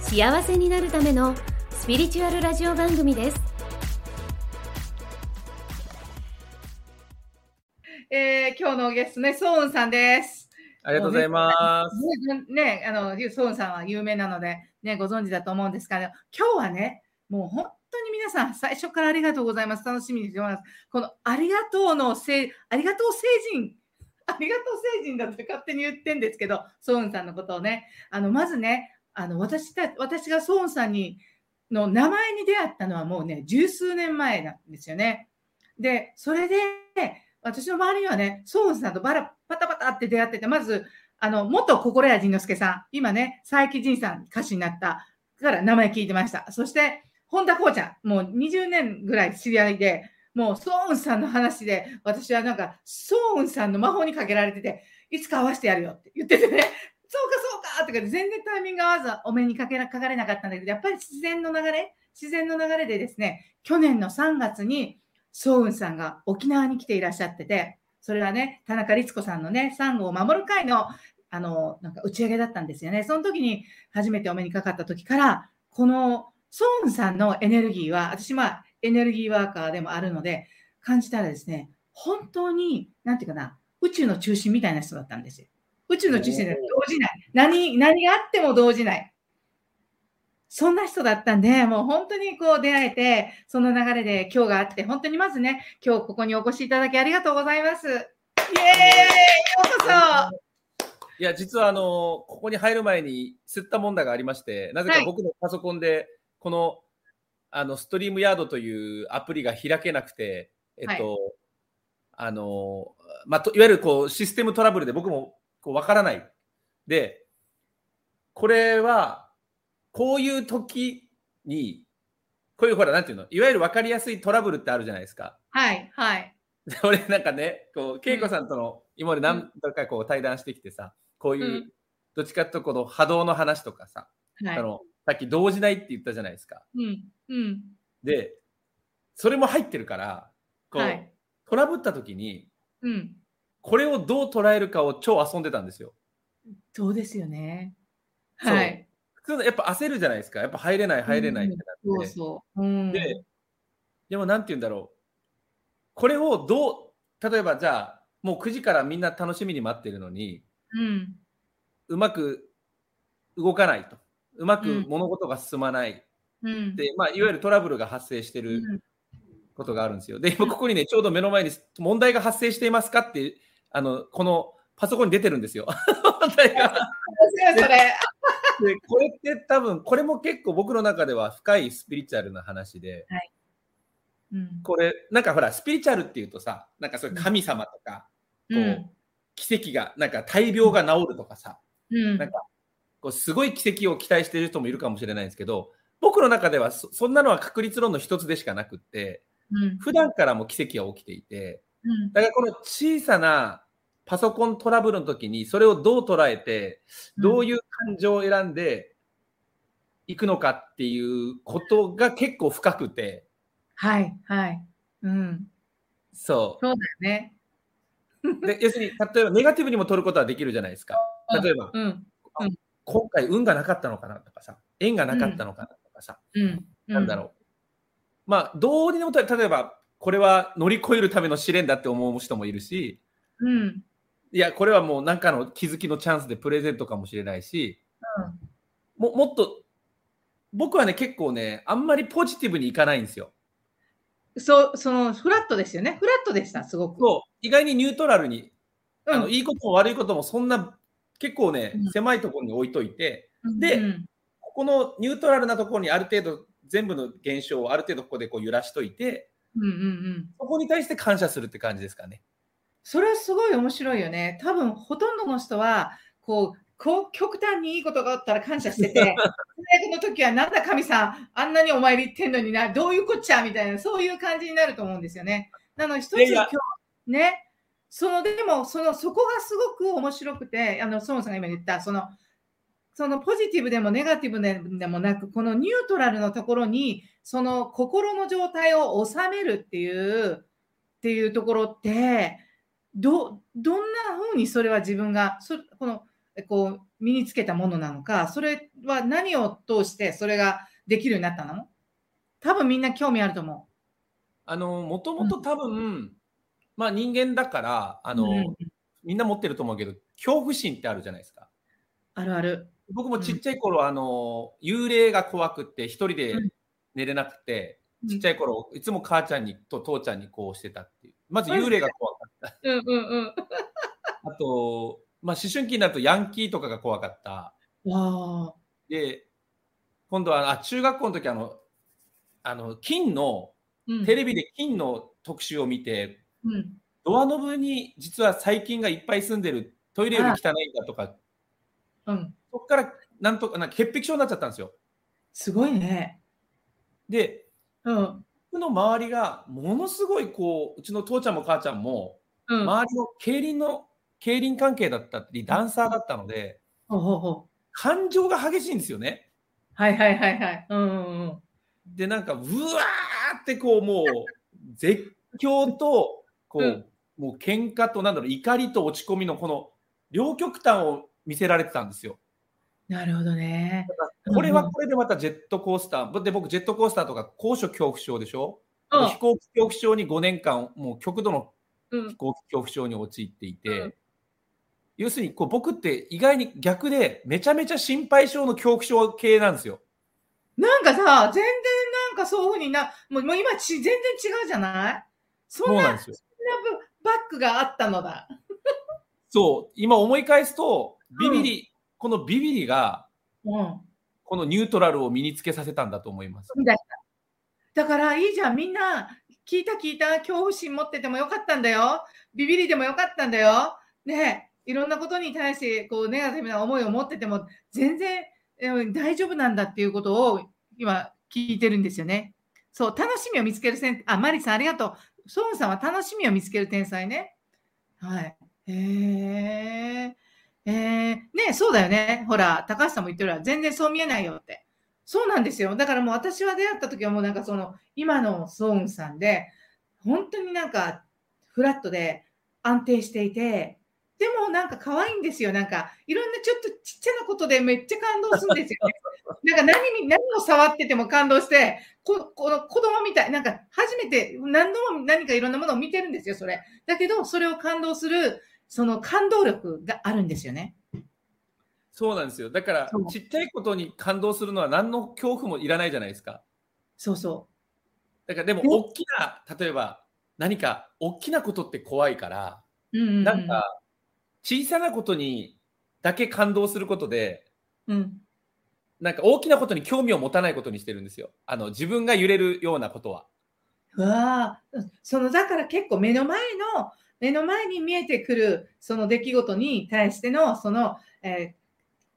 幸せになるためのスピリチュアルラジオ番組ですえー、今日のゲストね、ソウンさんです。ありがとうございます。ね。ね、あの、ソウンさんは有名なので、ね、ご存知だと思うんですが、ね、今日はね、もう本当に皆さん、最初からありがとうございます。楽しみにしてます。このありがとうのせい、ありがとう星人、ありがとう星人だって勝手に言ってんですけど、ソウンさんのことをね、あの、まずね、あの、私た、私がソウンさんに、の名前に出会ったのはもうね、十数年前なんですよね。で、それで、私の周りにはね、ソウンさんとバラパタパタって出会ってて、まず、あの、元心谷仁之助さん、今ね、佐伯仁さん歌手になったから名前聞いてました。そして、本田こうちゃん、もう20年ぐらい知り合いで、もうソウンさんの話で、私はなんか、ソウンさんの魔法にかけられてて、いつか会わせてやるよって言っててね、そうかそうかとか全然タイミング合わずお目にかけらかかれなかったんだけど、やっぱり自然の流れ、自然の流れでですね、去年の3月に、ソウンさんが沖縄に来ていらっしゃってて、それはね、田中律子さんのね、サンゴを守る会の、あの、なんか打ち上げだったんですよね。その時に初めてお目にかかった時から、このソウンさんのエネルギーは、私まあ、エネルギーワーカーでもあるので、感じたらですね、本当に、なんていうかな、宇宙の中心みたいな人だったんですよ。宇宙の中心で動じない。何、何があっても動じない。そんな人だったんで、もう本当にこう出会えて、その流れで今日があって、本当にまずね、今日ここにお越しいただきありがとうございます。イエーイようこそいや、実はあの、ここに入る前に吸った問題がありまして、なぜか僕のパソコンで、この、あの、ストリームヤードというアプリが開けなくて、えっと、はあの、まあ、といわゆるこう、システムトラブルで僕もこうわからない。で、これは、こういう時に、こういうほら、なんていうの、いわゆる分かりやすいトラブルってあるじゃないですか。はい、はい。で俺なんかね、こう、恵子さんとの今まで何度かこう対談してきてさ、こういう、うんどっちかとこの波動の話とかさ、はいあ。の、さっき動じないって言ったじゃないですか。うん、うん。で、それも入ってるから、こう、はい。トラブった時に、うん。これをどう捉えるかを超遊んでたんですよ。そうですよね。はい。普通のやっぱ焦るじゃないですか。やっぱ入れない、入れないってなって。そうそう。うん。で、でもなんて言うんだろう。これをどう、例えばじゃあ、もう9時からみんな楽しみに待ってるのに、うん。うまく動かないと。うまくうん物事が進まない。うん。で、まあ、いわゆるトラブルが発生してうるんことがあるんですよ。で、今ここにね、ちょうど目の前に問題が発生していますかって、あの、このパソコンに出てるんですよ。で、これって多分、これも結構僕の中では深いスピリチュアルな話で、うん。これ、なんかほら、スピリチュアルっていうとさ、なんかそういう神様とか、こう、うん。奇跡が、なんか大病が治るとかさ、うん。なんかこうすごい奇跡を期待している人もいるかもしれないんですけど、僕の中ではそそんなのは確率論の一つでしかなくって、うん。普段からも奇跡が起きていて、うん。だからこの小さなパソコントラブルの時にそれをどう捉えて、どういう感情を選んでいくのかっていうことが結構深くて、はい、はい。うん。そそうだよね。う。で要するに、例えばネガティブにも取ることはできるじゃないですか。例えば、うん。今回運がなかったのかなとかさ、縁がなかったのかなとかさ、うん。なんだろう。まあ、どうにでもと例えば、これは乗り越えるための試練だって思う人もいるし、う。うん。いや、これはもう何かの気づきのチャンスでプレゼントかもしれないし、ももっと、僕はね、結構ね、あんまりポジティブにいかないんですよ。そう、その、フラットですよね。フラットでした、すごく。そう、意外にニュートラルに、あのうんいいことも悪いこともそんな、結構ね、うん狭いところに置いといて、でうんここのニュートラルなところにある程度、全部の現象をある程度ここでこう揺らしといて、うんうんうん。そこに対して感謝するって感じですかね。それはすごい面白いよね。多分、ほとんどの人は、こう、こう極端にいいことがあったら感謝してて、最悪の時はなんだ神さん、あんなにお参り行ってんのにな、どういうこっちゃみたいな、そういう感じになると思うんですよね。なので、一つ今日、ね、そのでもそのそこがすごく面白くて、あの孫さんが今言ったそのそのポジティブでもネガティブでもなく、このニュートラルのところにその心の状態を収めるっていうっていうところってどどんなふうにそれは自分がそこのこう身につけたものなのか、それは何を通してそれができるようになったの？多分みんな興味あると思う。あの、もともと多分、うん、まあ人間だから、あの、うん、みんな持ってると思うけど、恐怖心ってあるじゃないですか。あるある。僕もちっちゃい頃、うん、あの、幽霊が怖くって一人で寝れなくて、ちっちゃい頃、いつも母ちゃんにと父ちゃんにこうしてたっていう。まず幽霊が怖かった。うんうんうん。あと、まあ、思春期になるとヤンキーとかが怖かった。で、今度はあ中学校の時あのあの金の、うん、テレビで金の特集を見て、うん、ドアノブに実は細菌がいっぱい住んでるトイレより汚いんだとか、うん、そこからなんとかな潔癖症になっちゃったんですよ。すごいね。で、うん、僕の周りがものすごいこううちの父ちゃんも母ちゃんも、うん、周りの競輪の競輪関係だったり、ダンサーだったので、ほうほうほう感情が激しいんですよね。はいはいはいはい。うんうん、で、なんか、うわーってこう、もう、絶叫と、こう、うん、もう喧嘩と、なんだろう、怒りと落ち込みのこの両極端を見せられてたんですよ。なるほどね。これはこれでまたジェットコースター、で僕、ジェットコースターとか高所恐怖症でしょ、うん、飛行機恐怖症に5年間、もう極度の飛行機恐怖症に陥っていて、うん、要するにこう僕って意外に逆でめちゃめちゃ心配性の恐怖症系なんですよ。なんかさ、全然なんかそういうふうにな、もうもう今ち全然違うじゃない？そんな、そんなバックがあったのだ。そう、今思い返すと、ビビリ、うん、このビビリが、うん、このニュートラルを身につけさせたんだと思います。だからいいじゃん、みんな、聞いた聞いた、恐怖心持っててもよかったんだよ。ビビリでもよかったんだよ。ねいろんなことに対してこうネガティブな思いを持ってても全然大丈夫なんだっていうことを今聞いてるんですよね。そう、楽しみを見つけるセンあ、マリさんありがとう。ソンさんは楽しみを見つける天才ね。はい。へえー。えー、ねそうだよね。ほら、高橋さんも言ってるわ。全然そう見えないよって。そうなんですよ。だからもう私は出会った時はもうなんかその、今のソーンさんで、本当になんかフラットで安定していて、でもなんか可愛いんですよ。なんかいろんなちょっとちっちゃなことでめっちゃ感動するんですよ、ね。なんか何何を触ってても感動して、ここの子供みたい、なんか初めて何度も何かいろんなものを見てるんですよ、それ。だけど、それを感動する、その感動力があるんですよね。そうなんですよ。だから、ちっちゃいことに感動するのは何の恐怖もいらないじゃないですか。そうそう。だからでも、大きな、例えば何か大きなことって怖いから、うんうんうん、なんか小さなことにだけ感動することで、うん、なんか大きなことに興味を持たないことにしてるんですよ。あの自分が揺れるようなことは。わあ、そのだから結構目の前の目の前に見えてくるその出来事に対してのその、え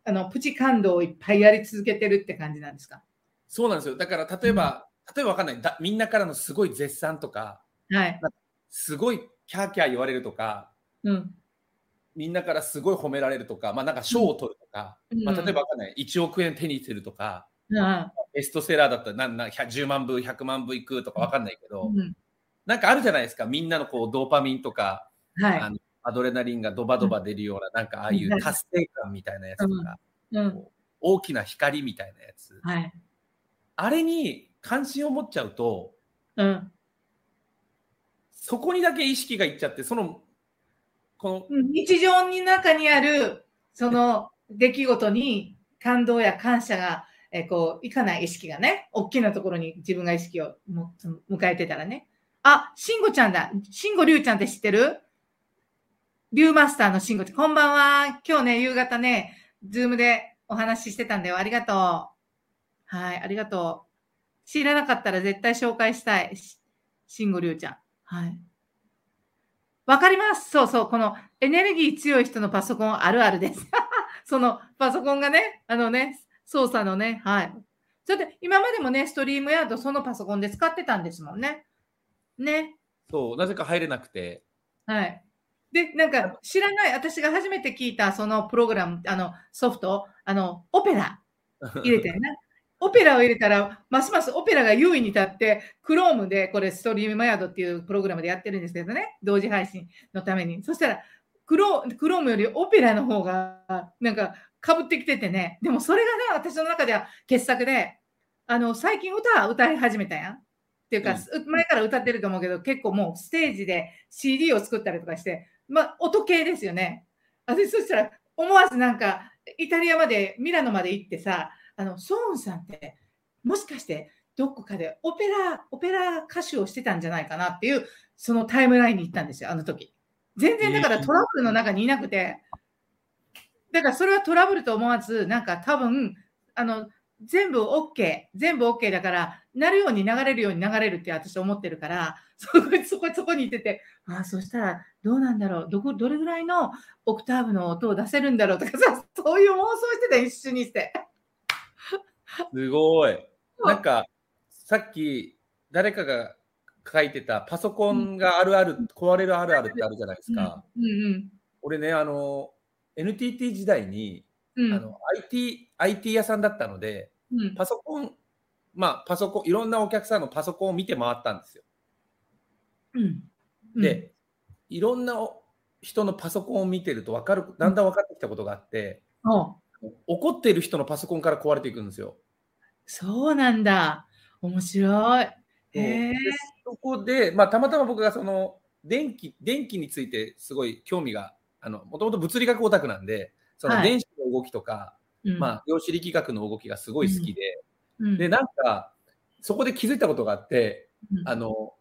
ー、あのプチ感動をいっぱいやり続けてるって感じなんですか？そうなんですよ。だから例えば、うん、例えばわかんない。だみんなからのすごい絶賛とか、はい、すごいキャーキャー言われるとか、うん、みんなからすごい褒められるとか、まあ、なんか賞を取るとか、うん、まあ、例えばわかんない。1億円手にするとか、うん、ベストセラーだったらなな10万部100万部いくとかわかんないけど、うん、なんかあるじゃないですか。みんなのこうドーパミンとか、はい、あのアドレナリンがドバドバ出るような、なんかああいう達成感みたいなやつとか、大きな光みたいなやつ、はい、あれに関心を持っちゃうと、そこにだけ意識がいっちゃってそのこの日常の中にあるその出来事に感動や感謝が、えこういかない意識がね、大きなところに自分が意識を迎えてたらね。あ、慎吾ちゃんだ。慎吾龍ちゃんって知ってる？龍マスターの慎吾ちゃん。こんばんは。今日ね、夕方ね、ズームでお話ししてたんだよ。ありがとう。はい、ありがとう。知らなかったら絶対紹介したい。慎吾龍ちゃん。はい。わかります。そうそう。このエネルギー強い人のパソコンあるあるです。そのパソコンがね、あのね、操作のね、はい。それで、今までもね、ストリームヤードそのパソコンで使ってたんですもんね。ね。そう、なぜか入れなくて。はい。で、なんか知らない、私が初めて聞いたそのプログラム、あのソフト、あの、オペラ 入れてね。オペラを入れたら、ますますオペラが優位に立って、Chrome でこれ、ストリームヤードっていうプログラムでやってるんですけどね、同時配信のために。そしたら、クロ Chrome よりオペラの方が、なんか、かぶってきててね、でもそれがね、私の中では傑作で、あの、最近歌歌い始めたやん。っていうか、前から歌ってると思うけど、結構もうステージで CD を作ったりとかして、まあ、音系ですよね。あでそしたら、思わずなんか、イタリアまで、ミラノまで行ってさ、あの、ソーンさんって、もしかして、どこかでオペラ、オペラ歌手をしてたんじゃないかなっていう、そのタイムラインに行ったんですよ、あの時。全然だからトラブルの中にいなくて、だからそれはトラブルと思わず、なんか多分、あの、全部 OK、全部 OK だから、なるように流れるように流れるって私思ってるから、そこそこそこにいてて、ああ、そしたらどうなんだろう？どこ、どれぐらいのオクターブの音を出せるんだろうとかさ、そういう妄想してた、一瞬にして。すごい。なんか、さっき誰かが書いてたパソコンがあるある、壊れるあるあるってあるじゃないですか。うんうん俺ね、あの、NTT 時代に、うんあの IT, IT 屋さんだったので、うんパソコン、まあ、パソコン、いろんなお客さんのパソコンを見て回ったんですよ。うんうんで、いろんなお人のパソコンを見てると分かる、だんだん分かってきたことがあって、お怒ってる人のパソコンから壊れていくんですよ。そうなんだ。面白い。へえで。そこで、まあ、たまたま僕がその電気電気についてすごい興味が、あのもともと物理学オタクなんで、そのはい電子の動きとか、うんまあ、量子力学の動きがすごい好きで、うんで、なんか、そこで気づいたことがあって、うんあの、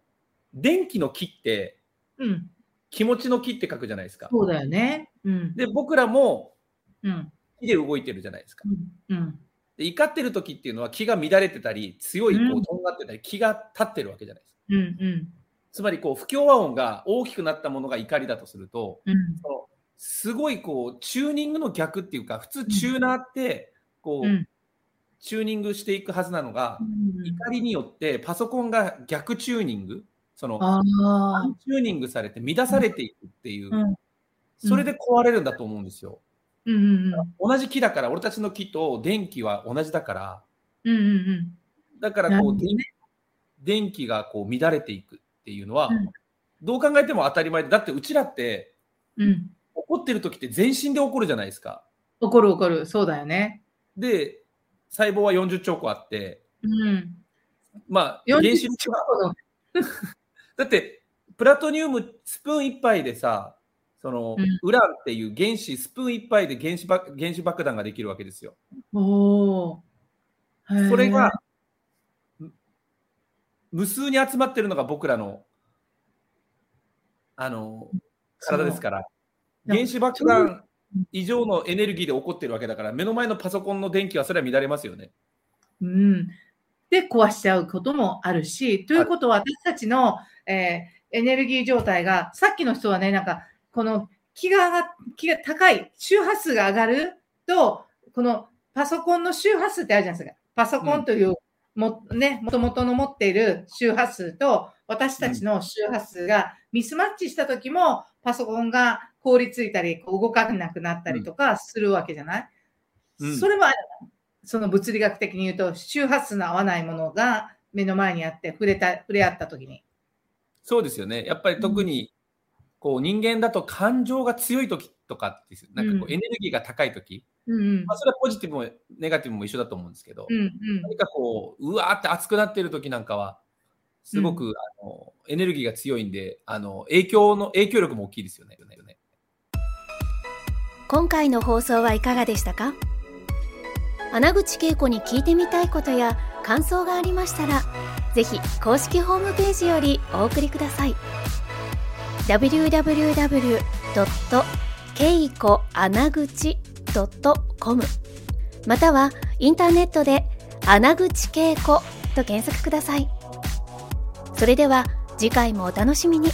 電気の気って、うん、気持ちの気って書くじゃないですか。そうだよね。うん。で、僕らもうん。気で動いてるじゃないですか。うん。うん。で怒ってる時っていうのは気が乱れてたり、強いこうんうとんがってたり、気が立ってるわけじゃないですか。うん。うん。つまりこう不協和音が大きくなったものが怒りだとすると、うん。そのすごいこうチューニングの逆っていうか、普通チューナーってこう、うんチューニングしていくはずなのが、怒りによってパソコンが逆チューニング、その。チューニングされて乱されていくっていう、うん。それで壊れるんだと思うんですよ。うん。うん。同じ木だから、俺たちの木と電気は同じだから、うん。うん。だからこう、ね電電気がこう乱れていくっていうのは、うんどう考えても当たり前で、だってうちらってうん。怒ってる時って全身で怒るじゃないですか。怒る怒る。そうだよね。で、細胞は40兆個あって、うん。まあ、40原子力は、だって、プラトニウムスプーン一杯でさ、その、うんウランっていう原子、スプーン一杯で原子爆原子爆弾ができるわけですよ。おお。それが、む無数に集まってるのが僕らの、あの、体ですから、原子爆弾以上のエネルギーで起こってるわけだから、目の前のパソコンの電気はそれは乱れますよね。うん。で、壊しちゃうこともあるし、ということは私たちの、えーエネルギー状態が、さっきの人はね、なんか、この気がが気が高い、周波数が上がると、このパソコンの周波数ってあるじゃないですか。パソコンという、も、ね、もともとの持っている周波数と、私たちの周波数がミスマッチした時も、パソコンが凍りついたり、こう動かなくなったりとかするわけじゃない、うん。それもあるその物理学的に言うと、周波数の合わないものが目の前にあって触れた、触れ合ったときに。そうですよね。やっぱり特に、こう人間だと感情が強い時とかって、なんかこううんエネルギーが高い時、うんうん。まあ、それはポジティブもネガティブも一緒だと思うんですけど、うんうん。何かこう、うわーって熱くなってる時なんかは、すごく、あのエネルギーが強いんで、あの影響の影響力も大きいですよね。今回の放送はいかがでしたか？穴口恵子に聞いてみたいことや感想がありましたらぜひ公式ホームページよりお送りください。www.keikoanaguchi.com またはインターネットで穴口恵子と検索くださいそれでは次回もお楽しみに。